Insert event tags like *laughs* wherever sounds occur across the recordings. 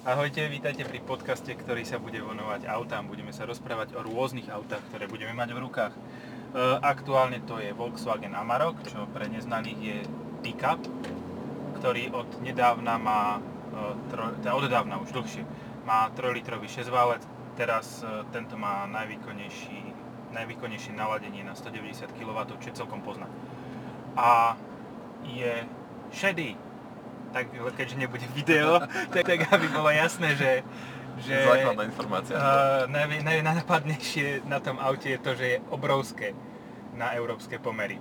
Ahojte, vítajte pri podcaste, ktorý sa bude venovať autám. Budeme sa rozprávať o rôznych autách, ktoré budeme mať v rukách. E, aktuálne to je Volkswagen Amarok, čo pre neznaných je pickup, ktorý od nedávna má, e, teda od dávna už dlhšie, má 3-litrový 6-válec, teraz e, tento má najvýkonnejší, najvýkonnejšie naladenie na 190 kW, čo je celkom poznať. A je šedý, tak keďže nebude video, *laughs* tak, tak aby bolo jasné, že, že Základná informácia. uh, naj, naj, najnapadnejšie na tom aute je to, že je obrovské na európske pomery.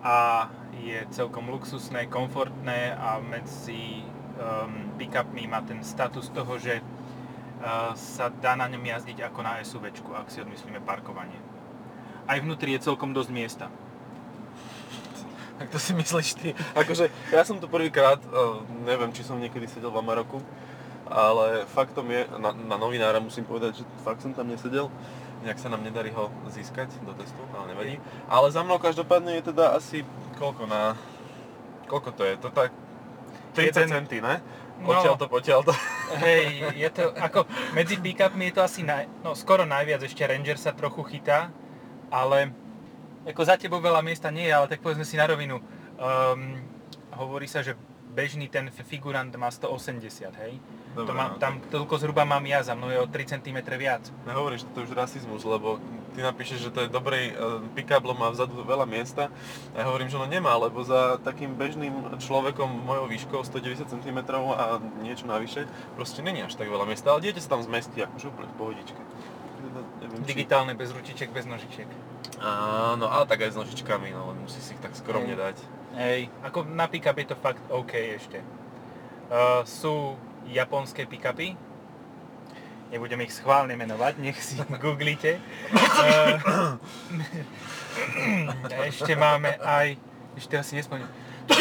A je celkom luxusné, komfortné a medzi um, pick-upmi má ten status toho, že uh, sa dá na ňom jazdiť ako na SUVčku, ak si odmyslíme parkovanie. Aj vnútri je celkom dosť miesta. *laughs* Tak to si myslíš ty? Akože, ja som tu prvýkrát, uh, neviem, či som niekedy sedel v Amaroku, ale faktom je, na, na novinára musím povedať, že fakt som tam nesedel. Nejak sa nám nedarí ho získať do testu, ale nevadí. Ale za mnou každopádne je teda asi, koľko na... Koľko to je? To tak... 30 Jeden- centy, ne? No. To, potiaľ to. *laughs* Hej, je to ako, medzi pick-upmi je to asi naj, no, skoro najviac, ešte Ranger sa trochu chytá, ale ako za tebou veľa miesta nie je, ale tak povedzme si na rovinu. Um, hovorí sa, že bežný ten figurant má 180, hej? to Dobre, mám, no, tam toľko zhruba mám ja, za mnou je o 3 cm viac. Nehovoríš, to je už rasizmus, lebo ty napíšeš, že to je dobrý pick-up, lebo má vzadu veľa miesta. A ja hovorím, že no nemá, lebo za takým bežným človekom mojou výškou 190 cm a niečo navyše, proste není až tak veľa miesta, ale dieťa sa tam zmestí, akože úplne v pohodičke. Neviem, či- Digitálne, bez ručiček, bez nožičiek. Áno, ale tak aj s nožičkami, no len musí si ich tak skromne Hej. dať. Hej, ako na pick-up je to fakt OK ešte. Uh, sú japonské pick-upy, nebudem ich schválne menovať, nech si *laughs* googlite. *laughs* Uh, *clears throat* ešte máme aj, ešte asi nespomínam, *coughs*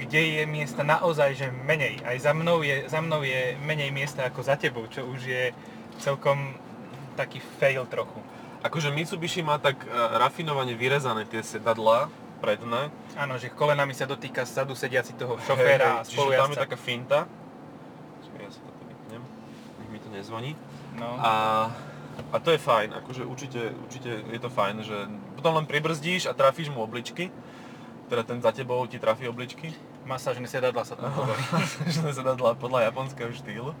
kde je miesta naozaj, že menej. Aj za mnou je, za mnou je menej miesta ako za tebou, čo už je celkom taký fail trochu. Akože Mitsubishi má tak uh, rafinovane vyrezané tie sedadlá predné. Áno, že kolenami sa dotýka zadu sediaci toho šoféra a Hej, hej, Čiže tam je taká finta. Čiže ja sa toto vypnem, nech mi to nezvoní. No. A, a to je fajn, akože určite, určite je to fajn, že potom len pribrzdíš a trafíš mu obličky. Teda ten za tebou ti trafí obličky. Masážne sedadla sa to *laughs* hovorí. že sa dadla podľa japonského štýlu.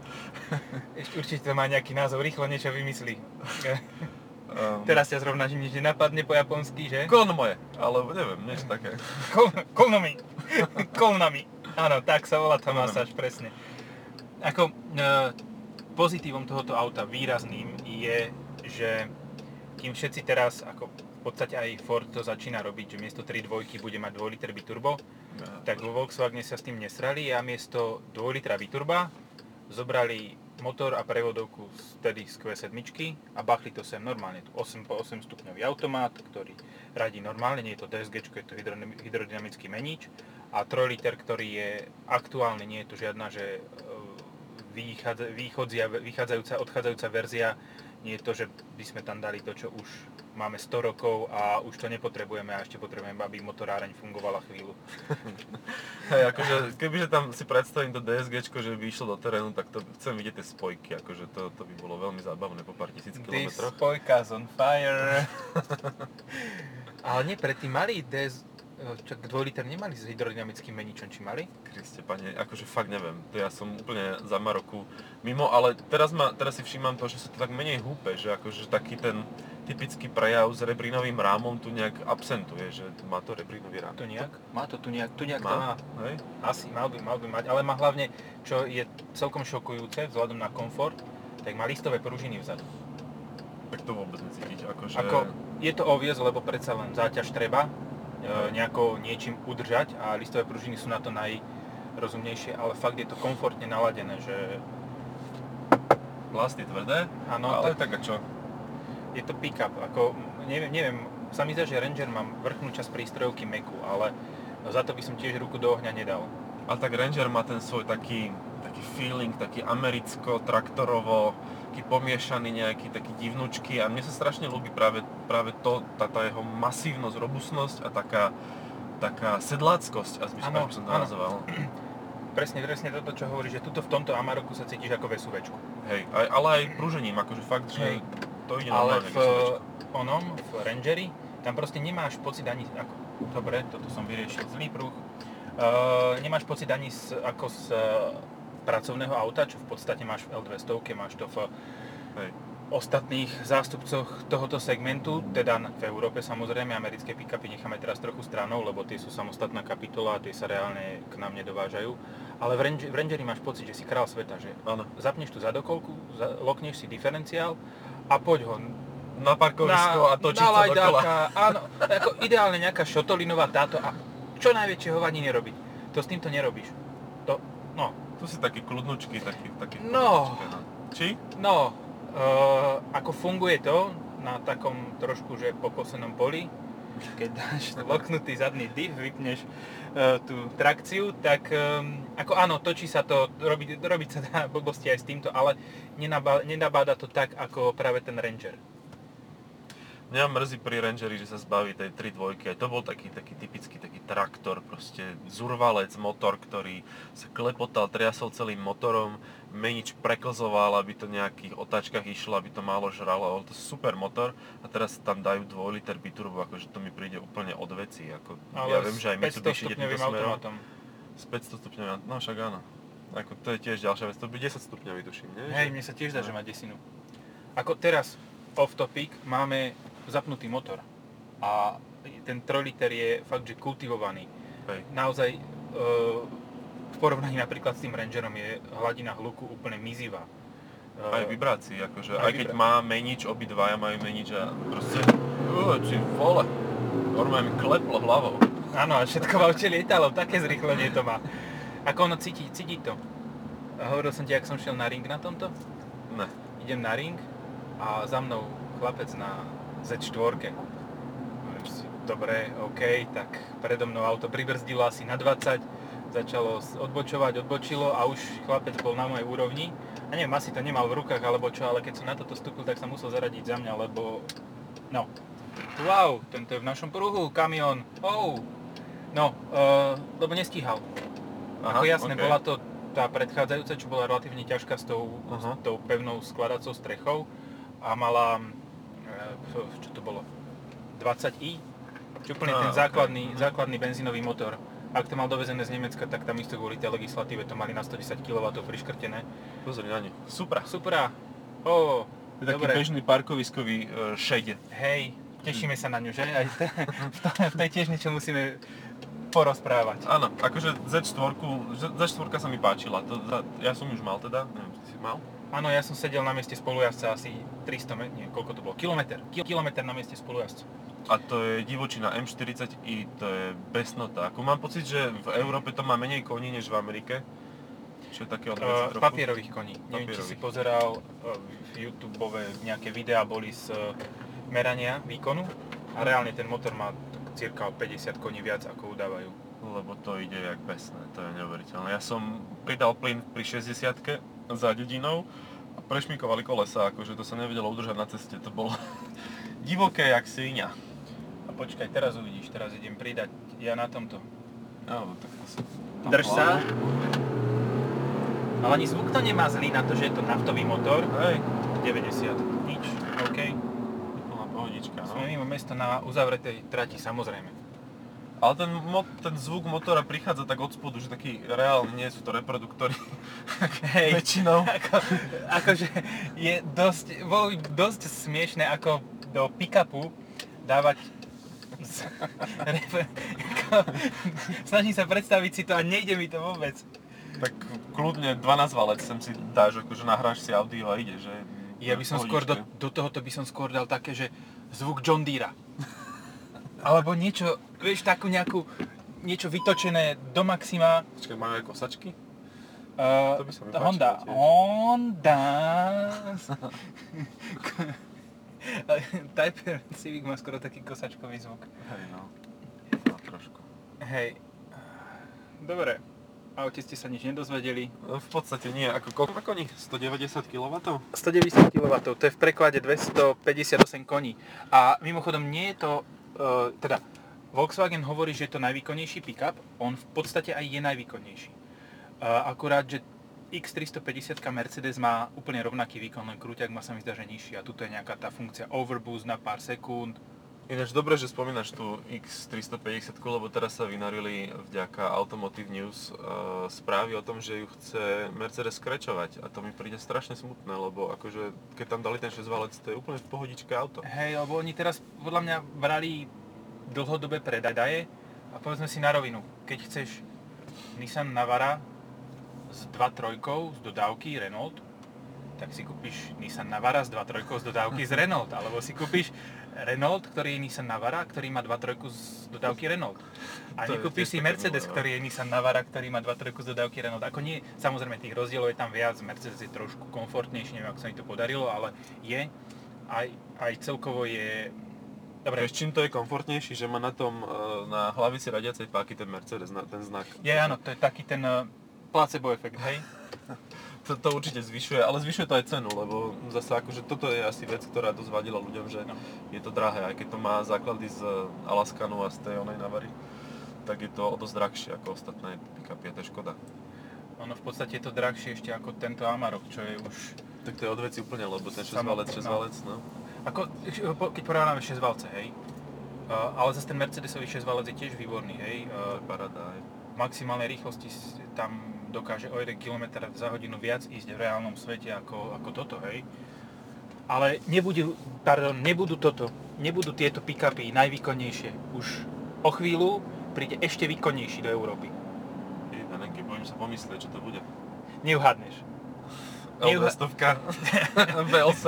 Ešte určite to má nejaký názov, rýchlo niečo vymyslí. *laughs* Um, Teraz ťa zrovna nič nenapadne po japonsky, že? Kolno moje, alebo neviem, niečo také. *laughs* Kol, kolnomi. *laughs* Kolnami. Áno, tak sa volá tá masáž, presne. Ako e, pozitívom tohoto auta výrazným je, že kým všetci teraz, ako v podstate aj Ford to začína robiť, že miesto 3.2 bude mať 2 liter biturbo, tak vo Volkswagene sa s tým nesrali a miesto 2 litra biturba zobrali motor a prevodovku z, tedy z Q7 a bachli to sem normálne. Tu 8 po 8 stupňový automat, ktorý radí normálne, nie je to DSG, je to hydrodynam- hydrodynamický menič a 3 liter, ktorý je aktuálne, nie je to žiadna, že e, vychádza, vychádzajúca, odchádzajúca verzia, nie je to, že by sme tam dali to, čo už máme 100 rokov a už to nepotrebujeme a ešte potrebujeme, aby motoráreň fungovala chvíľu. *laughs* Hej, akože kebyže tam si predstavím to DSG, že by išlo do terénu, tak to chcem vidieť tie spojky, akože to, to by bolo veľmi zábavné po pár tisíc This kilometroch. spojka's on fire. *laughs* Ale nie, predtým mali DS, čak 2 liter nemali s hydrodynamickým meničom, či mali? Kriste, pane, akože fakt neviem, to ja som úplne za Maroku mimo, ale teraz, ma, teraz si všímam to, že sa to tak menej húpe, že akože taký ten typický prejav s rebrínovým rámom tu nejak absentuje, že má to rebrínový rám. To nejak? Má to tu nejak, tu nejak Má? má. Hej? Asi, mal by, mal by mať, ale má hlavne, čo je celkom šokujúce vzhľadom na komfort, tak má listové pružiny vzadu. Tak to vôbec necítiť, akože... Ako, je to obvious, lebo predsa len záťaž treba e, nejako niečím udržať a listové pružiny sú na to najrozumnejšie, ale fakt je to komfortne naladené, že Plast je tvrdé, áno, ale tak tak a čo? je to pick-up, ako neviem, neviem, sa mi zdá, že Ranger má vrchnú časť prístrojovky meku, ale za to by som tiež ruku do ohňa nedal. A tak Ranger má ten svoj taký, taký feeling, taký americko, traktorovo, taký pomiešaný nejaký, taký divnúčky a mne sa strašne ľúbi práve, práve to, tá, tá jeho masívnosť, robustnosť a taká, taká sedláckosť, až by, až by som to nazval. *clears throat* presne, presne toto, čo hovoríš, že tuto v tomto Amaroku sa cítiš ako v SUVčku. Hej, aj, ale aj prúžením, akože fakt, že Hej. to ide Ale v SUVčko. onom, v Rangeri, tam proste nemáš pocit ani, ako, dobre, toto som vyriešil, zlý pruh, uh, nemáš pocit ani z, ako z uh, pracovného auta, čo v podstate máš v L200, máš to v Hej. Ostatných zástupcoch tohoto segmentu, teda v Európe samozrejme, americké pick-upy necháme teraz trochu stranou, lebo tie sú samostatná kapitola a tie sa reálne k nám nedovážajú. Ale v, Range, v Rangeri máš pocit, že si král sveta, že Áno. zapneš tú zadokolku, za, lokneš si diferenciál a poď ho Na parkovisko a točiť na sa dokola. áno, ako ideálne nejaká šotolinová táto a čo najväčšie hovadí nerobiť. To s týmto nerobíš. To, no, Tu si taký kľudnučky, taký, taký No. kľudnučky, no. Či? no, uh, ako funguje to na takom trošku, že pokosenom poli, keď dáš *laughs* loknutý zadný div, vypneš uh, tú trakciu, tak um, ako áno, točí sa to, robiť, robiť sa dá *laughs* blbosti aj s týmto, ale nenabá, nenabáda to tak, ako práve ten Ranger. Mňa mrzí pri Rangeri, že sa zbaví tej 3 dvojky. Aj to bol taký, taký typický taký traktor, proste zurvalec, motor, ktorý sa klepotal, triasol celým motorom, menič preklzoval, aby to nejakých otáčkach išlo, aby to málo žralo. Bol to super motor a teraz tam dajú 2 liter biturbo, akože to mi príde úplne od veci. Ako, ja viem, že aj Mitsubishi ide týmto smerom. automatom. S 500 stupňovým, no však áno. Ako, to je tiež ďalšia vec, to by 10 stupňový tuším, nie? Hej, mne sa tiež dá, že má desinu. Ako teraz, off topic, máme zapnutý motor. A ten 3 liter je fakt, že kultivovaný. Hej. Naozaj, e, v porovnaní napríklad s tým Rangerom je hladina hluku úplne mizivá. Aj vibrácií, akože, Aj aj keď vibra- má menič, obidvaja majú menič a proste, či vole, normálne mi kleplo hlavou. Áno, a všetko v aute lietalo, také zrýchlenie to má. Ako ono cíti, cíti to. Hovoril som ti, ak som šiel na ring na tomto? Ne. idem na ring a za mnou chlapec na Z4. Hovorím si, dobre, OK, tak predo mnou auto pribrzdilo asi na 20, začalo odbočovať, odbočilo a už chlapec bol na mojej úrovni. A neviem, asi to nemal v rukách alebo čo, ale keď som na toto vstúpil, tak sa musel zaradiť za mňa, lebo... No. Wow, tento je v našom pruhu, kamión, oh. No, uh, lebo nestíhal. Ako jasné, ok. bola to tá predchádzajúca, čo bola relatívne ťažká s tou, Aha. s tou pevnou skladacou strechou a mala, e, čo to bolo, 20i, čo úplne Á, ten základný, Mhm. základný benzínový motor. Ak to mal dovezené z Nemecka, tak tam isto kvôli tej legislatíve to mali na 110 kW priškrtené. Pozri na ne. Super. Super, ó, To je taký dobre, bežný parkoviskový uh, šede. hej, tešíme sa na ňu, že? Aj t- *laughs* v tej tiež niečo musíme porozprávať. Áno, akože Z4, Z- Z4 sa mi páčila. To, za, ja som už mal teda, neviem, si mal. Áno, ja som sedel na mieste spolujazca asi 300 metrov, nie, koľko to bolo, kilometr, Ki- kilometr na mieste spolujazca. A to je divočina M40i, to je besnota. Ako mám pocit, že v Európe to má menej koní než v Amerike. Čo je také Uh, trochu. papierových koní. Neviem, či si Papierových. pozeral uh, v YouTube nejaké videá boli z uh, merania výkonu a reálne ten motor má cirka o 50 koní viac ako udávajú. Lebo to ide jak besné, to je neuveriteľné. Ja som pridal plyn pri 60 za dedinou a prešmikovali kolesa, akože to sa nevedelo udržať na ceste, to bolo *laughs* divoké jak svinia. Počkaj, teraz uvidíš, teraz idem pridať ja na tomto. No, tak to sa... Drž sa. Ale ani zvuk to nemá zlý na to, že je to naftový motor. Hej, 90. Nič. OK. plná pohodička, no. Sme mimo mesto na uzavretej trati, samozrejme. Ale ten, mo- ten zvuk motora prichádza tak od spodu, že taký reálny, nie sú to reproduktory. *laughs* Hej. Väčšinou. Ako, akože je dosť, bolo dosť smiešné ako do pick-upu dávať snažím sa predstaviť si to a nejde mi to vôbec. Tak kľudne 12 valec sem si dáš, akože nahráš si audio a ide, že... Ja by som skôr do, do tohoto by som skôr dal také, že zvuk John Deere. Alebo niečo, vieš, takú nejakú, niečo vytočené do maxima. Počkaj, majú aj kosačky? Uh, To by sa mi Honda. tiež. Honda. *laughs* Type Civic má skoro taký kosačkový zvuk. Hej, no. No, trošku. Hej. Dobre. A o ste sa nič nedozvedeli. No, v podstate nie, ako koľko má koní? 190 kW? 190 kW, to je v preklade 258 koní. A mimochodom nie je to, uh, teda Volkswagen hovorí, že je to najvýkonnejší pickup, on v podstate aj je najvýkonnejší. A akurát, že X350 Mercedes má úplne rovnaký výkon, len krúťak má sa mi zdá, že nižší a tuto je nejaká tá funkcia overboost na pár sekúnd. Ináč dobre, že spomínaš tú X350, lebo teraz sa vynarili vďaka Automotive News uh, správy o tom, že ju chce Mercedes skrečovať a to mi príde strašne smutné, lebo akože keď tam dali ten 6 valec, to je úplne v pohodičke auto. Hej, lebo oni teraz podľa mňa brali dlhodobé predaje a povedzme si na rovinu, keď chceš Nissan Navara s 2.3 z dodávky Renault, tak si kúpiš Nissan Navara s 2.3 z dodávky z *laughs* Renault, alebo si kúpiš Renault, ktorý je Nissan Navara, ktorý má 2.3 z dodávky Renault. A To nekúpiš si Mercedes, ktorý je Nissan Navara, ktorý má 2.3 z dodávky Renault. Ako nie, samozrejme tých rozdielov je tam viac, Mercedes je trošku komfortnejší, neviem, ako sa mi to podarilo, ale je. Aj, aj celkovo je... Dobre, Vieš, čím to je komfortnejší, že má na tom, uh, na hlavici radiacej páky ten Mercedes, na, ten znak. je áno, to je taký ten uh, placebo efekt, hej? *laughs* To, to určite zvyšuje, ale zvyšuje to aj cenu, lebo zase akože toto je asi vec, ktorá dosť vadila ľuďom, že No. je to drahé, aj keď to má základy z Alaskanu a z tej onej Navary, tak je to o dosť drahšie ako ostatné pick-upy, to je škoda. Ono v podstate je to drahšie ešte ako tento Amarok, čo je už... Tak to je od veci úplne, lebo ten 6 Samo- valec, 6 no. valec, no. Ako, keď porovnáme 6 valce, hej, uh, ale zase ten Mercedesový 6 valec je tiež výborný, hej. To Uh, je paráda aj. v maximálnej rýchlosti tam dokáže o 1 km za hodinu viac ísť v reálnom svete ako, ako toto, hej. Ale nebudú, pardon, nebudú toto, nebudú tieto pick-upy najvýkonnejšie. Už o chvíľu príde ešte výkonnejší do Európy. Ja neviem, bojím sa pomyslieť, čo to bude. Neuhadneš. Neuha- L200, *laughs* V8.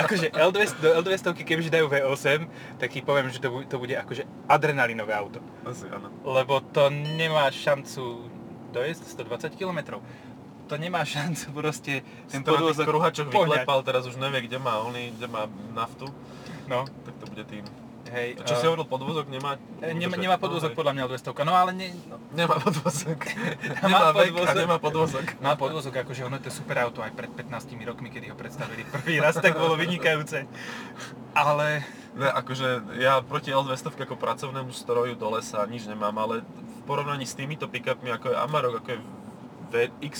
Akože L200, do L200, kebyže dajú V8, tak ti poviem, že to, to bude akože adrenalinové auto. Asi áno. Lebo to nemá šancu dojsť 120 km. To nemá šancu proste ten podvozok kruhačoch poňať. vyklepal, teraz už nevie, kde má oný, kde má naftu, No, tak to bude tým. hej. A čo eh, si hovoril, podvozok nemá? eh, nemá, nemá podvozok podľa mňa L200, no ale ne, no, Nemá podvozok. *laughs* Má nemá vek a podvozok. nemá podvozok. má podvozok, akože ono je to super auto aj pred 15 rokmi, kedy ho predstavili prvý raz, tak bolo vynikajúce. Ale Ne, akože ja proti L200 ako pracovnému stroju do lesa nič nemám, ale porovnaní s týmito pick-upmi ako je Amarok, ako je VX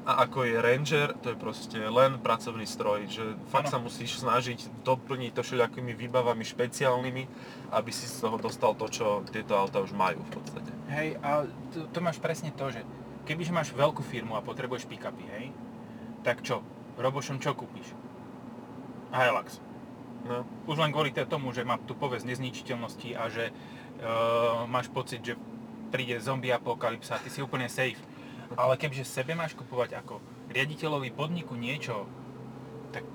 a ako je Ranger, to je proste len pracovný stroj, že fakt Áno. sa musíš snažiť doplniť to všelijakými výbavami špeciálnymi, aby si z toho dostal to, čo tieto auta už majú v podstate. Hej, a to, to máš presne to, že kebyže máš veľkú firmu a potrebuješ pick-upy, hej, tak čo? Robošom čo kúpiš? Hilux. No, Už len kvôli tomu, že má tú povesť nezničiteľnosti a že uh, máš pocit, že príde zombie apokalypsa ty si úplne safe. Ale kebyže sebe máš kupovať ako riaditeľovi podniku niečo, tak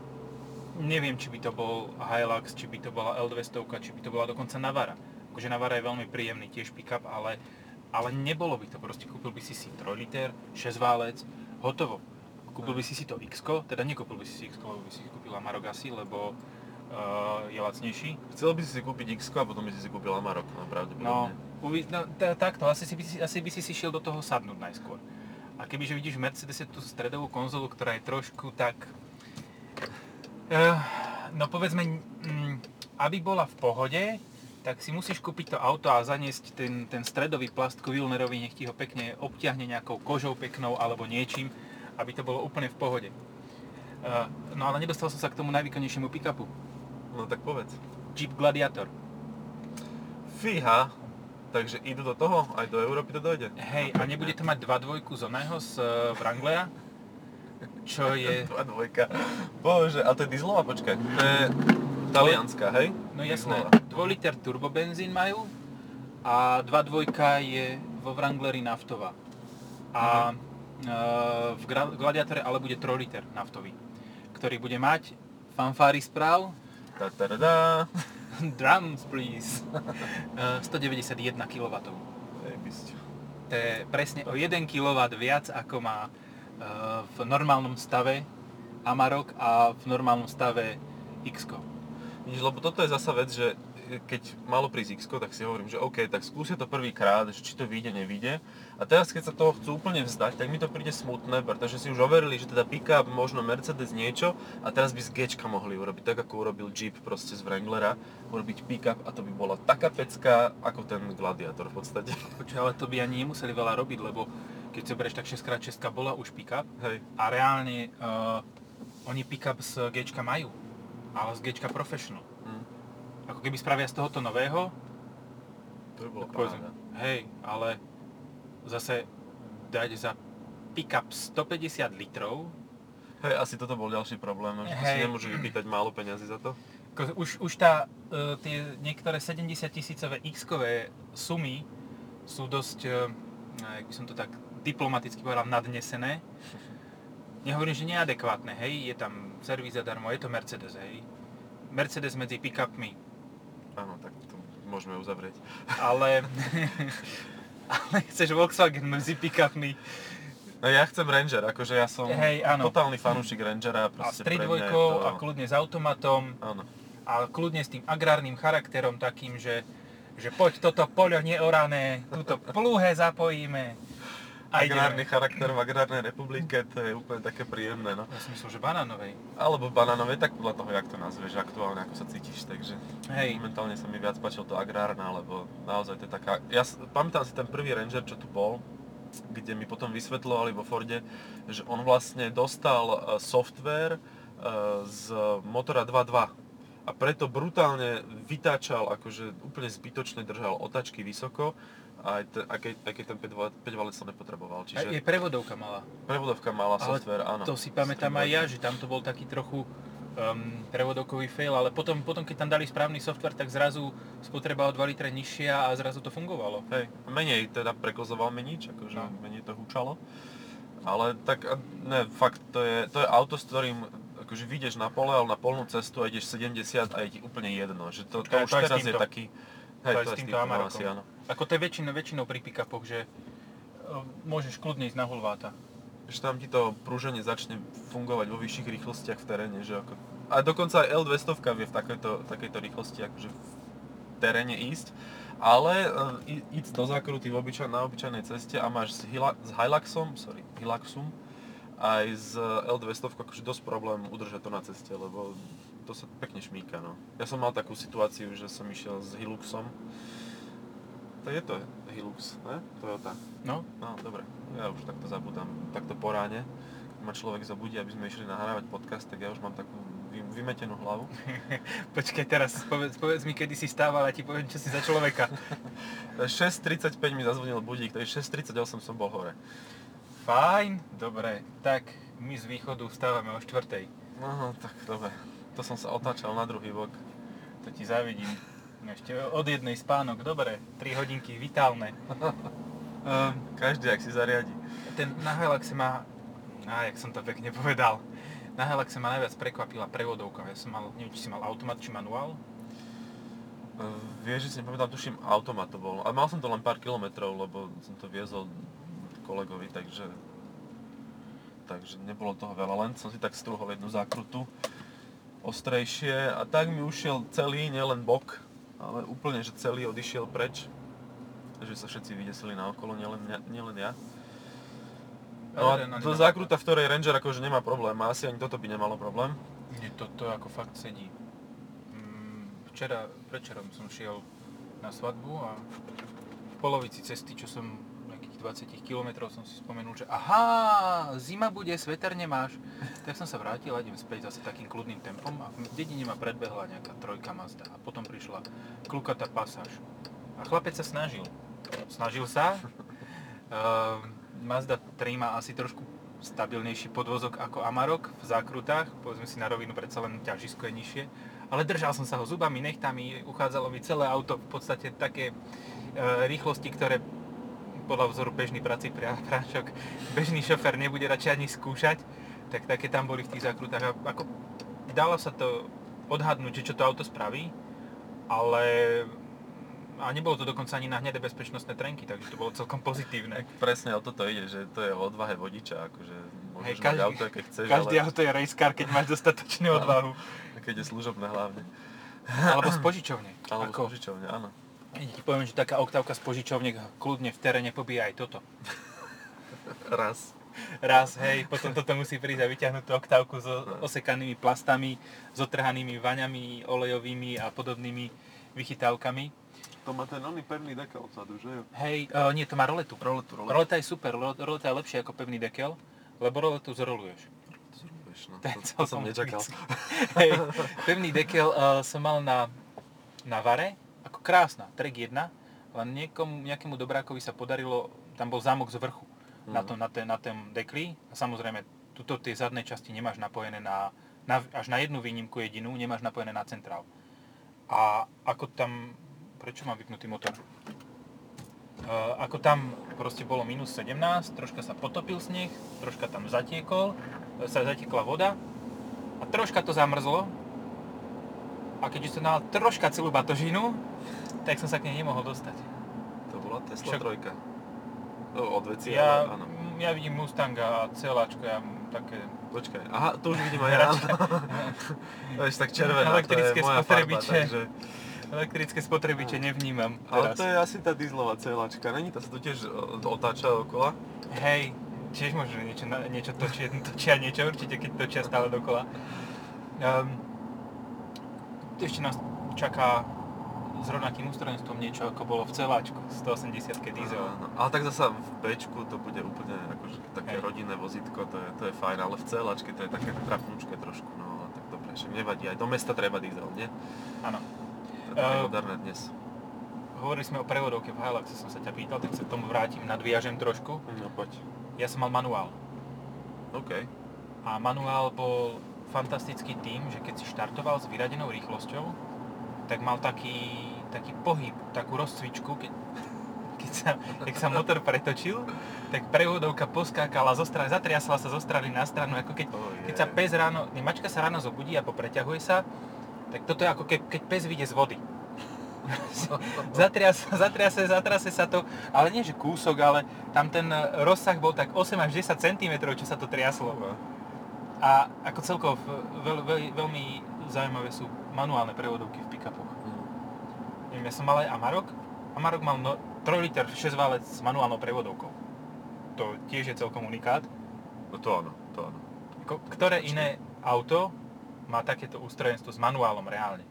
neviem, či by to bol Hilux, či by to bola L200, či by to bola dokonca Navara. Akože Navara je veľmi príjemný tiež pick-up, ale, ale nebolo by to proste. Kúpil by si si 3 liter, 6 válec, hotovo. Kúpil by si si to x teda nekúpil by si si x lebo by si kúpil Amarok asi, lebo uh, je lacnejší. chcel by si si kúpiť X a potom by si si kúpil Amarok, no No, pravdepodobne. No takto, asi, si by si, asi by si si šiel do toho sadnúť najskôr. A kebyže vidíš v Mercedese tú stredovú konzolu, ktorá je trošku tak... Uh, no povedzme, mm, aby bola v pohode, tak si musíš kúpiť to auto a zaniesť ten, ten stredový plastku Wilnerovi, nech ti ho pekne obťahne nejakou kožou peknou alebo niečím, aby to bolo úplne v pohode. Uh, no ale nedostal som sa k tomu najvýkonnejšiemu pick-upu. No tak povedz. Jeep Gladiator. Fíha, takže idú do toho, aj do Európy to dojde. Hej, a nebude to mať 2.2 z oného, z uh, Wranglera? Čo *laughs* je... Dva dvojka. Bože, ale to je dieselová, počkaj. To je talianská, hej? No jasné, Dieselová. 2 liter turbobenzín majú a 2.2 je vo Wrangleri naftová. A Mhm. uh, v Gladiatore ale bude 3 liter naftový, ktorý bude mať fanfári správ, Ta, ta, ta, ta. *laughs* drums please, uh, 191 kW. Ej, bysť. To je presne o 1 kW viac ako má uh, v normálnom stave Amarok a v normálnom stave x Vidíš, lebo toto je zasa vec, že keď malo prísť x tak si hovorím, že OK, tak skúsia to prvýkrát, že či to vyjde, nevyjde. A teraz, keď sa toho chcú úplne vzdať, tak mi to príde smutné, pretože si už overili, že teda pick-up, možno Mercedes niečo a teraz by z Gčka mohli urobiť, tak ako urobil Jeep proste z Wranglera, urobiť pick-up a to by bola taká pecka, ako ten Gladiator v podstate. Počkaj, ale to by ani nemuseli veľa robiť, lebo keď si berieš, tak 6x6 bola už pick-up Hej. a reálne uh, oni pick-up z G majú, ale z G Professional. Hm. Ako keby spravia z tohoto nového, To by bolo tak povedzme, paráda. hej, ale zase dať za pick-up 150 litrov, Hej, asi toto bol ďalší problém, no, že to si nemôžu vypýtať málo peňazí za to. Už, už tá, e, tie niektoré 70 tisícové x-kové sumy sú dosť, jak by som to tak diplomaticky povedal, nadnesené. Nehovorím, že neadekvátne, hej, je tam servis zadarmo, je to Mercedes, hej. Mercedes medzi pick-upmi, Áno, tak to môžeme uzavrieť. ale, *laughs* ale chceš Volkswagen medzi pick-upmi No ja chcem Ranger, akože ja som Hej, áno. totálny fanúšik Rangera. a s pre mňa je 3.2 to- a kľudne s automatom Áno. a kľudne s tým agrárnym charakterom takým, že, že poď toto poľo neorané, túto plúhe zapojíme. A Agrárny ideme. charakter v agrárnej republike, to je úplne také príjemné, no. Ja som myslel, že banánovej. Alebo banánové, tak podľa toho, jak to nazveš, aktuálne, ako sa cítiš, takže Hej. momentálne sa mi viac páčilo to agrárna, lebo naozaj to je taká... Ja pamätám si ten prvý Ranger, čo tu bol, kde mi potom vysvetľovali vo Forde, že on vlastne dostal e, software e, z motora 2.2 a preto brutálne vytáčal, akože úplne zbytočne držal otačky vysoko, aj, te, aj, keď, aj keď ten 5 valec to nepotreboval. A Čiže je prevodovka mala. prevodovka mala Ale software, áno. To si pamätám aj ja, že tam to bol taký trochu um, prevodovkový fail, ale potom, potom keď tam dali správny software, tak zrazu spotreba o 2 litre nižšia a zrazu to fungovalo. Hej, menej teda prekozoval menič, akože No. menej to hučalo. Ale tak, a ne, fakt, to je, to je auto, s ktorým akože vyjdeš na pole, ale na polnú cestu a ideš 70 a je ti úplne jedno. Že to, to už to aj s teraz je taký... Hej, To aj to je s týmto týmto Amarokom. asi, áno. Ako to je väčšinou, väčšinou pri pick-upoch, že um, môžeš kľudne ísť na hulváta. Že tam ti to prúženie začne fungovať vo vyšších rýchlostiach v teréne, že ako... A dokonca aj L200 vie v takejto, takejto rýchlosti akože v teréne ísť. Ale uh, ísť do zákruty obyčaj, na obyčajnej ceste a máš s, Hila, s Hiluxom, sorry, Hiluxom, aj z L200 akože dosť problém udržať to na ceste, lebo to sa pekne šmíka, no. Ja som mal takú situáciu, že som išiel s Hiluxom. To je to Hilux, ne? Toyota. No, No, dobre. Ja už takto zabudám, takto po ráne. Keď ma človek zabudí, aby sme išli nahrávať podcast, tak ja už mám takú vy, vymetenú hlavu. *laughs* počkaj teraz, povedz, povedz mi, kedy si stával a ti poviem, čo si za človeka. *laughs* 6.35 mi zazvonil budík, takže 6.38 som bol hore. Fajn, dobre, tak my z východu vstávame o štvrtej. No, tak dobre. To som sa otáčal na druhý bok. To ti závidím. Ešte od jednej spánok, dobre, 3 hodinky, vitálne. *laughs* Ehm, Každý, ak si zariadi. ten na Hiluxe ma, á, jak som to pekne povedal, na Hiluxe ma najviac prekvapila prevodovka. Ja som mal, neviem, či si mal automat či manuál. Uh, vieš, že si nepamätám, tuším, automat to bol. Ale mal som to len pár kilometrov, lebo som to viezol kolegovi, takže... Takže nebolo toho veľa, len som si tak strúhol jednu zákrutu ostrejšie a tak mi ušiel celý, nielen bok, ale úplne, že celý odišiel preč. Takže sa všetci vydesili na okolo, nielen, nielen ja. No a ani to zákrúta, v ktorej Ranger akože nemá problém, a asi ani toto by nemalo problém. Mne toto ako fakt sedí. Mm, Včera, večerom som šiel na svadbu a v polovici cesty, čo som nejakých 20 km som si spomenul, že aha, zima bude, sveter nemáš. Tak som sa vrátil a idem späť zase takým kľudným tempom a v dedine ma predbehla nejaká trojka Mazda a potom prišla klukatá pasáž. A chlapec sa snažil. Snažil sa. Uh, Mazda 3 má asi trošku stabilnejší podvozok ako Amarok v zákrutách, povedzme si na rovinu, predsa len ťažisko je nižšie. Ale držal som sa ho zubami, nechtami, uchádzalo mi celé auto v podstate také e, rýchlosti, ktoré podľa vzoru bežný prací pra- prášok, bežný šofer nebude radšej ani skúšať, tak také tam boli v tých zákrutách. A ako dalo sa to odhadnúť, že čo to auto spraví, ale a nebolo to dokonca ani na hnedé bezpečnostné trenky, takže to bolo celkom pozitívne. Presne o toto ide, že to je o odvahe vodiča, akože môžeš Hej, mať každý- auto, keď chceš, Každý ale auto je race car, keď máš dostatočnú odvahu. keď je služobné hlavne. Alebo z požičovne. Alebo Ako? z požičovne, áno. Ti poviem, že taká oktávka z požičovne kľudne v teréne pobíja aj toto. Raz. Raz, hej, potom toto musí prísť a vyťahnuť tú oktávku so osekanými plastami, s otrhanými vaňami olejovými a podobnými vychytávkami. To má ten oný pevný dekel vzadu, že? Hej, uh, nie, to má roletu. Roletu, roletu. Roleta je super, ro- roleta je lepšia ako pevný dekel, lebo roletu zroluješ. Vieš, no, To to, som nečakal. Hej, pevný dekel uh, som mal na, na vare, krásna, trek 1, len niekomu, nejakému dobrákovi sa podarilo, tam bol zámok z vrchu na, Mhm. tom, na, ten, na tom dekli a samozrejme, tuto tie zadné časti nemáš napojené na, na, až na jednu výnimku jedinú, nemáš napojené na centrál. A ako tam, prečo mám vypnutý motor? Uh, ako tam proste bolo minus 17, troška sa potopil sneh, troška tam zatiekol, e, sa zatiekla voda a troška to zamrzlo. A keďže som dal troška celú batožinu, tak som sa k nej nemohol dostať. To bola Tesla Však- trojka. No, od veci, Ja, ale áno. ja vidím Mustanga a celáčko, ja také... Počkaj, aha, to už vidím aj ja. Vieš, *laughs* tak červená, to je Elektrické moja farba, takže... Elektrické spotrebiče nevnímam Ale teraz. to je asi tá dieselová celačka, není to sa to tiež otáča okola? Hej, tiež možno niečo, niečo točia, točia niečo určite, keď točia stále dokola. Um, ešte nás čaká s rovnakým ústrojenstvom niečo, ako bolo v celáčku, 180 diesel. Áno, ale tak zasa v Bčku to bude úplne akože také Hej. rodinné vozítko, to je, to je fajn, ale v celačke to je také trapnúčke trošku, no ale tak dobre, však nevadí, aj do mesta treba diesel, nie? Áno. To je moderné dnes. Hovorili sme o prevodovke v Hiluxe, som sa ťa pýtal, tak sa k tomu vrátim, nadviažem trošku. No poď. Ja som mal manuál. OK. A manuál bol fantastický tým, že keď si štartoval s vyradenou rýchlosťou, tak mal taký, taký pohyb, takú rozcvičku, keď, keď, sa, keď sa motor pretočil, tak prevodovka poskákala zo strany, zatriasla sa zo strany na stranu, ako keď, Oh, keď sa pes ráno, nie, mačka sa ráno zobudí a popreťahuje sa, tak toto je ako keď, keď pes vyjde z vody. *laughs* zatriase, zatriase, zatrase sa to, ale nie že kúsok, ale tam ten rozsah bol tak 8 až 10 cm, čo sa to triaslo. A ako celkovo veľ, veľ, veľmi zaujímavé sú manuálne prevodovky v pick-upoch. Neviem, ja som mal aj Amarok. Amarok mal no, 3 liter 6 válec s manuálnou prevodovkou. To tiež je celkom unikát. No to áno, to áno. Ko, ktoré iné auto má takéto ústrojenstvo s manuálom reálne?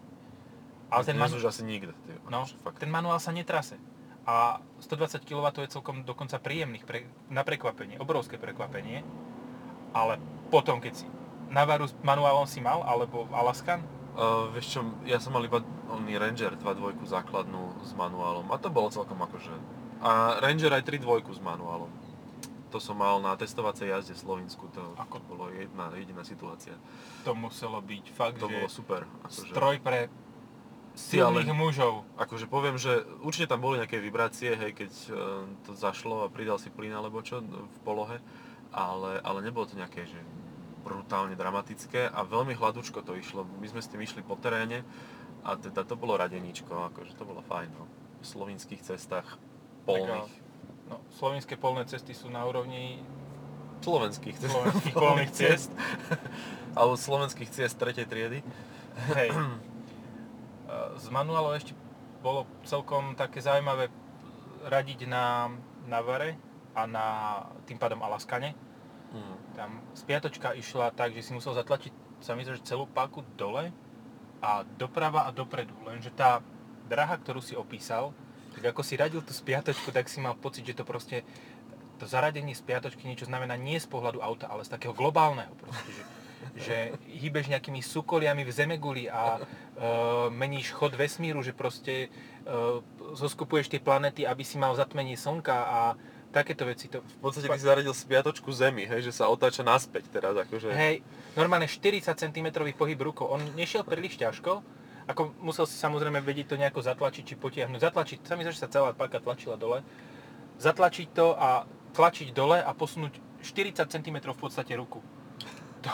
Ale ten, Dnes manu- už asi nikto, ty, no, fakt. ten manuál sa netrase. A 120 kW je celkom dokonca príjemných pre, na prekvapenie, obrovské prekvapenie. Ale potom, keď si Navaru s manuálom si mal, alebo Alaskan, Uh, vieš čo, ja som mal iba oný Ranger 2.2 základnú s manuálom a to bolo celkom akože... A Ranger aj 3.2 s manuálom. To som mal na testovacej jazde v Slovensku, to Ako? bolo jedna jediná situácia. to muselo byť fakt, To že bolo super. Akože, stroj pre Ty, ale- silných mužov. akože poviem, že určite tam boli nejaké vibrácie, hej, keď uh, to zašlo a pridal si plyn alebo čo v polohe, ale, ale nebolo to nejaké, že brutálne dramatické a veľmi hladúčko to išlo. My sme s tým išli po teréne a teda to bolo radeníčko, akože to bolo fajn, no. V slovinských cestách polných. No, slovenské polné cesty sú na úrovni Slovenských cest. slovenských *laughs* polných ciest. *laughs* Alebo slovenských ciest tretej triedy. Hej. *clears throat* Z manuálov ešte bolo celkom také zaujímavé radiť na Navare a na tým pádom Alaskane. Mm. Tam spiatočka išla tak, že si musel zatlačiť sa mi že celú páku dole a doprava a dopredu. Lenže tá draha, ktorú si opísal, tak ako si radil tú spiatočku, tak si mal pocit, že to proste to zaradenie spiatočky niečo znamená nie z pohľadu auta, ale z takého globálneho proste, že, že hýbeš nejakými sukoliami v zemeguli a e, meníš chod vesmíru, že proste e, zoskupuješ tie planety, aby si mal zatmenie slnka a takéto veci. To, V podstate ty si zaradil spiatočku Zemi, hej, že sa otáča naspäť teraz, akože... Hej, normálne 40 cm pohyb rukou. On nešiel príliš ťažko, ako musel si samozrejme vedieť to nejako zatlačiť či potiahnuť. Zatlačiť, sa mi zdá, že sa celá páka tlačila dole. Zatlačiť to a tlačiť dole a posunúť 40 cm v podstate ruku. To,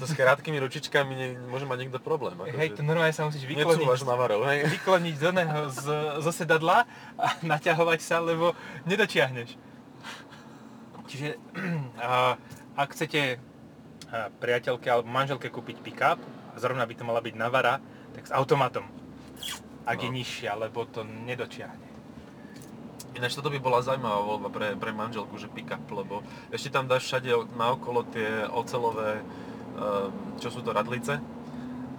To s krátkými ručičkami ne, môže mať niekto problém. Akože. hej, to normálne sa musíš vykloniť, Necúvaš na varov, hej. *laughs* vykloniť z, oného, z, zo sedadla a *laughs* naťahovať sa, lebo nedočiahneš. Čiže *clears throat* a, ak chcete priateľke alebo manželke kúpiť pick-up, a zrovna by to mala byť Navara, tak s automatom. Ak je No. nižšia, lebo to nedočiahne. Ináč toto by bola zaujímavá voľba pre, pre manželku, že pick-up, lebo ešte tam dáš všade naokolo tie ocelové, ehm, čo sú to radlice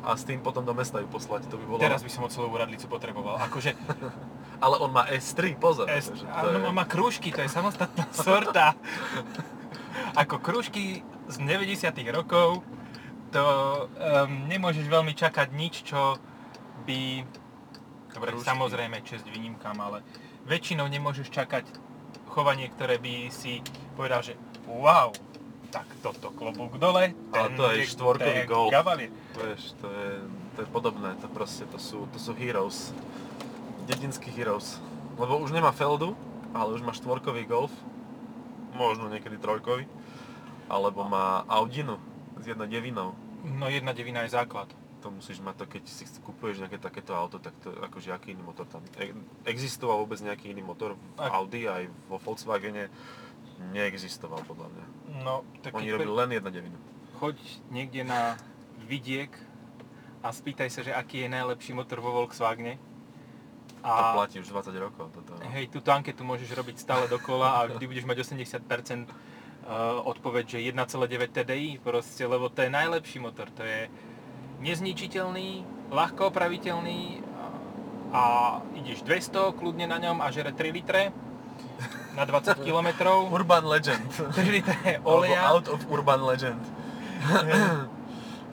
a s tým potom do mesta ju poslať, to by bolo... Teraz by som o celú radlicu potreboval. Akože *laughs* Ale on má S3, pozor. S, takže to je- má krúžky, to je samostatná *laughs* sorta. Ako krúžky z 90 rokov, to um, nemôžeš veľmi čakať nič, čo by... Dobre, Krúžky. samozrejme, čest výnimkám, ale väčšinou nemôžeš čakať chovanie, ktoré by si povedal, že wow, tak toto klobúk dole, Ale to je štvorkový ten. Cavalier. Vieš, to je, to je podobné, to proste, to sú, to sú heroes. Dedinský heroes. Lebo už nemá Feldu, ale už má štvorkový Golf, možno niekedy trojkový, alebo má Audinu s jednou devinou. No jedna devina je základ. To musíš mať to, keď si kupuješ nejaké takéto auto, tak to akože aký iný motor tam. E- existoval vôbec nejaký iný motor v Ak- Audi aj vo Volkswagene? Neexistoval podľa mňa. No, tak Oni robili len jedna devinu. choď niekde na vidiek a spýtaj sa, že aký je najlepší motor vo Volkswagene. To A platí už 20 rokov. Toto. hej, túto anketu môžeš robiť stále dokola a vždy budeš mať 80% uh, odpoveď, že 1,9 TDI proste, lebo to je najlepší motor. To je nezničiteľný, ľahko opraviteľný a, ideš 200 kľudne na ňom a žere 3 litre na 20 *laughs* km. Urban Legend. *laughs* 3 litre Alebo oleja. out of Urban Legend.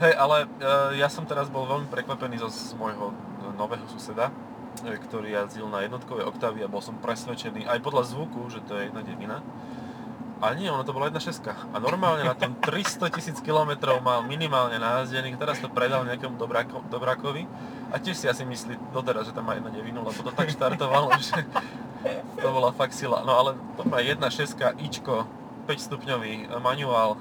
Hej, ale e, ja som teraz bol veľmi prekvapený zo, z môjho nového suseda, e, ktorý jazdil na jednotkovej Octavii a bol som presvedčený aj podľa zvuku, že to je jedna devina. Ale nie, ono to bola jedna šeska. A normálne na tom 300 tisíc kilometrov mal minimálne najazdených, teraz to predal nejakému dobráko, dobrákovi a tiež si asi myslí doteraz, že tam má jedna devinu, lebo to tak štartovalo, *laughs* že to bola fakt sila. No ale to má jedna šeska, Ičko, 5 stupňový, e, manuál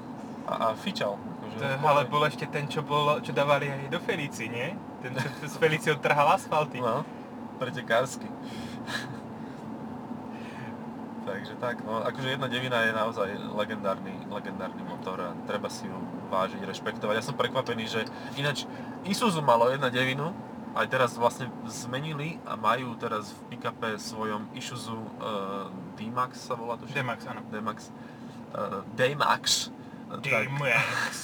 a, a fičal. To, ale bol ešte ten, čo, bol, čo dávali aj do Felici, nie? Ten, čo s Feliciou trhal asfalty. No, pretekársky. *laughs* Takže tak, no akože jedna devina je naozaj legendárny, legendárny motor a treba si ju vážiť, rešpektovať. Ja som prekvapený, že ináč Isuzu malo jedna devinu, aj teraz vlastne zmenili a majú teraz v pick-upe svojom Isuzu uh, D-Max sa volá to? D-Max, áno. D-Max. Uh, D-Max. Tak, D-Max.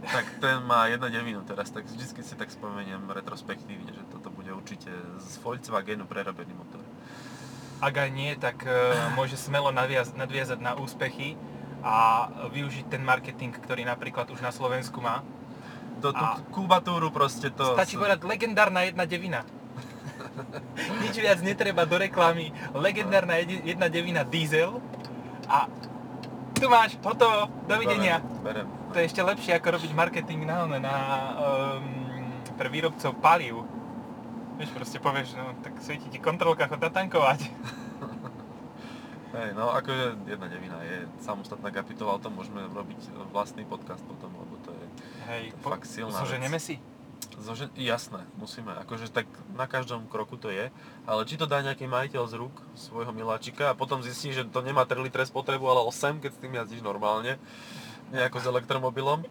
*laughs* tak ten má jedna devinu teraz, tak vždy si tak spomeniem retrospektívne, že toto bude určite z Volkswagenu prerobený motor. Ak aj nie, tak uh, môže smelo nadviaz, nadviazať na úspechy a využiť ten marketing, ktorý napríklad už na Slovensku má. Do tú A- kubatúru proste to... Stačí sú- povedať legendárna jedna devina. *laughs* Nič viac netreba do reklamy. Legendárna jedna devina diesel a tu máš, hotovo, dovidenia. Berem, berem. To je ešte lepšie ako robiť marketing na, na um, pre výrobcov palív. Vieš, proste povieš, no tak svieti ti kontrolka, chod natankovať. *laughs* Hej, no akože jedna devina je samostatná kapitola, o tom môžeme robiť vlastný podcast potom, lebo to je Hej, To je fakt silná zoženeme vec. si. Zože... Jasné, musíme. Akože tak na každom kroku to je. Ale či to dá nejaký majiteľ z rúk svojho miláčika a potom zistí, že to nemá 3 litre spotrebu, ale 8, keď s tým jazdíš normálne, *laughs* nejako s elektromobilom,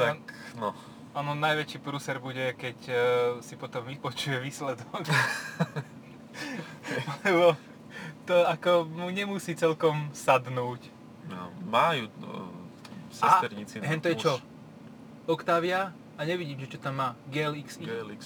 tak no. Ono najväčší prúser bude, keď uh, si potom vypočuje výsledok. *laughs* Lebo to ako mu nemusí celkom sadnúť. no majú no, sesternici. A hento je čo? Octavia a nevidím, že čo tam má. GLX. glx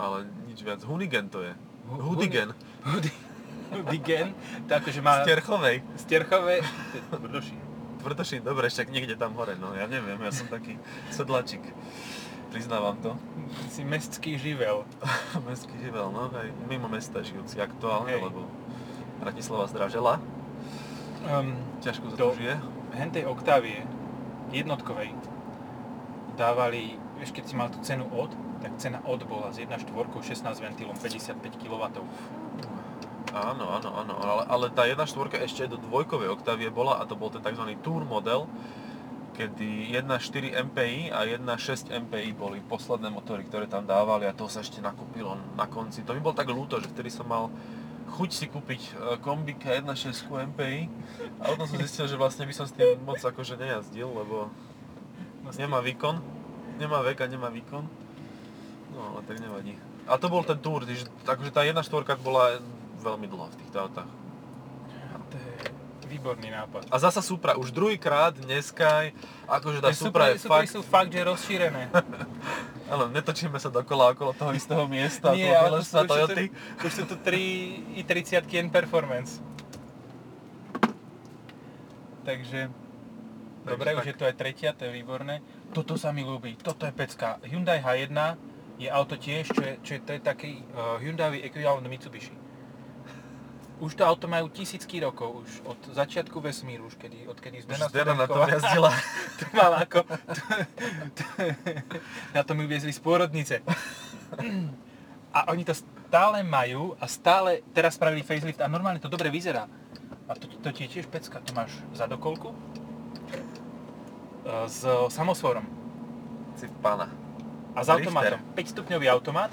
ale nič viac. Hunigen to je. Hu- Hudigen. Hudi- Hudigen. To akože má Z Terchovej. stierchové... Brdoši. Tvrdošín, dobre, však niekde tam hore, no ja neviem, ja som taký sedlačik. Priznávam to. Si mestský živel. *laughs* Mestský živel, no hej, mimo mesta žijúci aktuálne, Hej. lebo Bratislava zdražela, Um, ťažko sa Do- žije. hentej Octavie jednotkovej dávali, vieš, keď si mal tú cenu od, tak cena od bola s 1.4 16 ventilom 55 kW. Áno, áno, áno, ale, ale tá 1.4 ešte do dvojkovej oktávie bola a to bol ten tzv. Tour model, kedy 1.4 MPI a 1.6 MPI boli posledné motory, ktoré tam dávali a to sa ešte nakúpilo na konci. To mi bol tak ľúto, že vtedy som mal chuť si kúpiť e, kombika 1.6 MPI a potom som zistil, že vlastne by som s tým moc akože nejazdil, lebo nemá výkon, nemá vek a nemá výkon. No ale tak nevadí. A to bol ten Tour, že akože tá 1.4 bola veľmi dlhá v týchto autách. To je výborný nápad. A zasa Supra, už druhýkrát dneska, akože tá Tie Supra je Supry fakt... sú fakt, že rozšírené. *laughs* Áno, netočíme sa dokola okolo toho istého miesta, Nie, okolo ale sú, Toyoty. tu, už sú tu 3 i30 N Performance. Takže... Dobre, tak. už je to aj tretia, to je výborné. Toto sa mi ľúbi, toto je pecka. Hyundai H1 je auto tiež, čo je, čo je, to je taký uh, Hyundai ekvivalent Mitsubishi. Už to auto majú tisícky rokov, už od začiatku vesmíru, už kedy, odkedy Zdena to Studenková- jazdila. *laughs* to mal ako... na to mi uviezli z pôrodnice. A oni to stále majú a stále teraz spravili facelift a normálne to dobre vyzerá. A to, to ti je tiež pecka, to máš zadokolku e, s samosvorom Si pána. a s automatom. 5 stupňový automat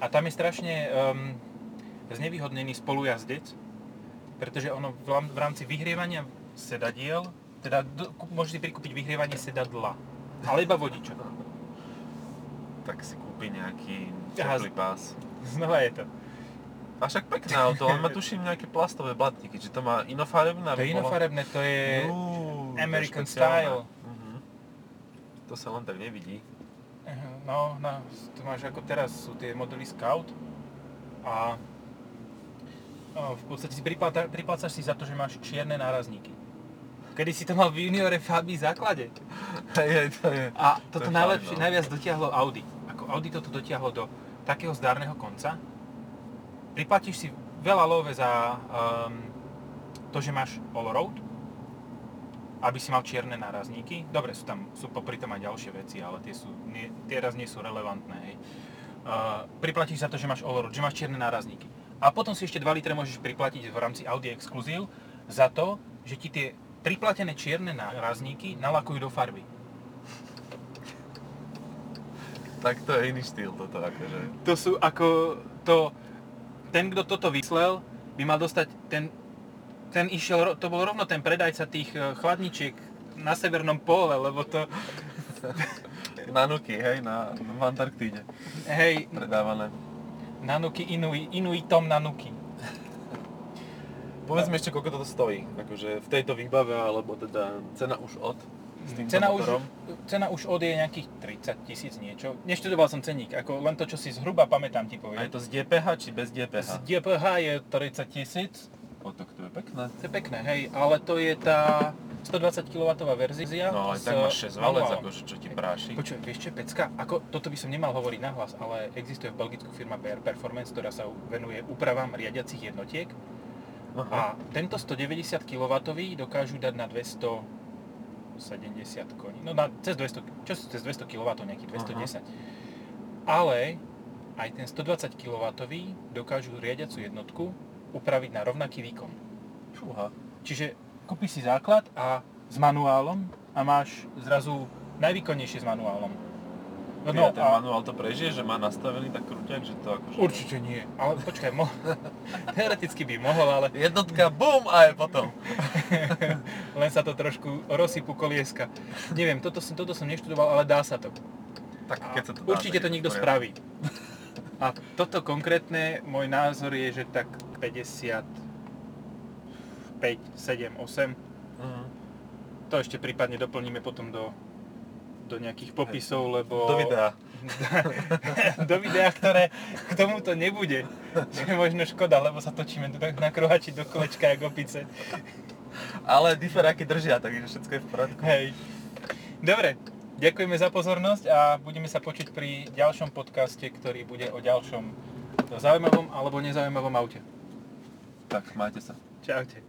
a tam je strašne um, znevýhodnený spolujazdec, pretože ono v, rám- v rámci vyhrievania sedadiel, teda si prikúpiť vyhrievanie sedadla, ale iba vodiča. Tak si kúpi nejaký teplý pás. Znova je to. A však pekné auto, on má *laughs* tuším nejaké plastové blatníky, či to má inofarebné? To je inofarebné, to je Jú, to je American style. Mhm. To sa len tak nevidí. No, no, to máš ako teraz, sú tie modely Scout a no, v podstate si pripláta, priplácaš si za to, že máš čierne nárazníky. Kedy si to mal v juniore Fabii základe. Hej, hej, to je. A To toto je najlepšie, fajn, no. najviac dotiahlo Audi. Ako Audi toto dotiahlo do takého zdárneho konca. Priplatíš si veľa love za um, to, že máš all-road, aby si mal čierne nárazníky. Dobre, sú tam, sú popri tom aj ďalšie veci, ale tie, sú, nie, tie raz nie sú relevantné. Hej. Uh, priplatíš za to, že máš all-road, že máš čierne nárazníky. A potom si ešte 2 litre môžeš priplatiť v rámci Audi Exclusive za to, že ti tie priplatené čierne nárazníky nalakujú do farby. Tak to je iný štýl toto akože. to sú ako to, ten, kto toto vyslel, by mal dostať ten, ten išiel, to bol rovno ten predajca tých eh, chladničiek na severnom pole, lebo to, Nanuky, hej, na, v Antarktíde hej, predávané. Nanuky inui, inuitom nanuky. Povedzme ešte, koľko toto stojí. Akože v tejto výbave, alebo teda cena už od s týmto Cena už, cena už od je nejakých 30 tisíc niečo. Neštudoval som ceník, ako len to, čo si zhruba pamätám ti A poviem. je to z DPH či bez Z DPH? DPH je 30 tisíc, O, tak to je pekné. to je pekné, hej, ale to je tá 120 kW verzia. No ale s tak máš 6 valec, akože čo ti práši. Počuj, vieš čo pecka? Ako, toto by som nemal hovoriť nahlas, ale existuje v Belgicku firma PR Performance, ktorá sa venuje úpravám riadiacich jednotiek Aha. a tento 190 kW dokážu dať na 270 koní, no na cez 200, čo cez 200 kW, nejakých 210. Ale aj ten 120 kW dokážu riadiacu jednotku upraviť na rovnaký výkon. Fúha. Čiže kúpiš si základ a s manuálom a máš zrazu najvýkonnejšie s manuálom. No, ten manuál to prežije, že má nastavený tak krúťak, že to akože... Určite nie, ale počkaj, mo- *laughs* teoreticky by mohol, ale Jednotka, bum, a je potom. *laughs* len sa to trošku rozsypú kolieska. Neviem, toto som, toto som neštudoval, ale dá sa to. Tak A keď sa to dá, určite to niekto poriadku. spraví. A toto konkrétne, môj názor je, že tak 50, 5, 7, 8. Mhm. To ešte prípadne doplníme potom do, do nejakých popisov, lebo... Do videa. *laughs* do videa, ktoré k tomuto nebude. *laughs* Čo je možno škoda, lebo sa točíme na kruhači do kolečka, jak opice. Ale diferáky držia, takže všetko je v poriadku. Hej. Dobre, ďakujeme za pozornosť a budeme sa počuť pri ďalšom podcaste, ktorý bude o ďalšom zaujímavom alebo nezaujímavom aute. Tak, majte sa. Čaute.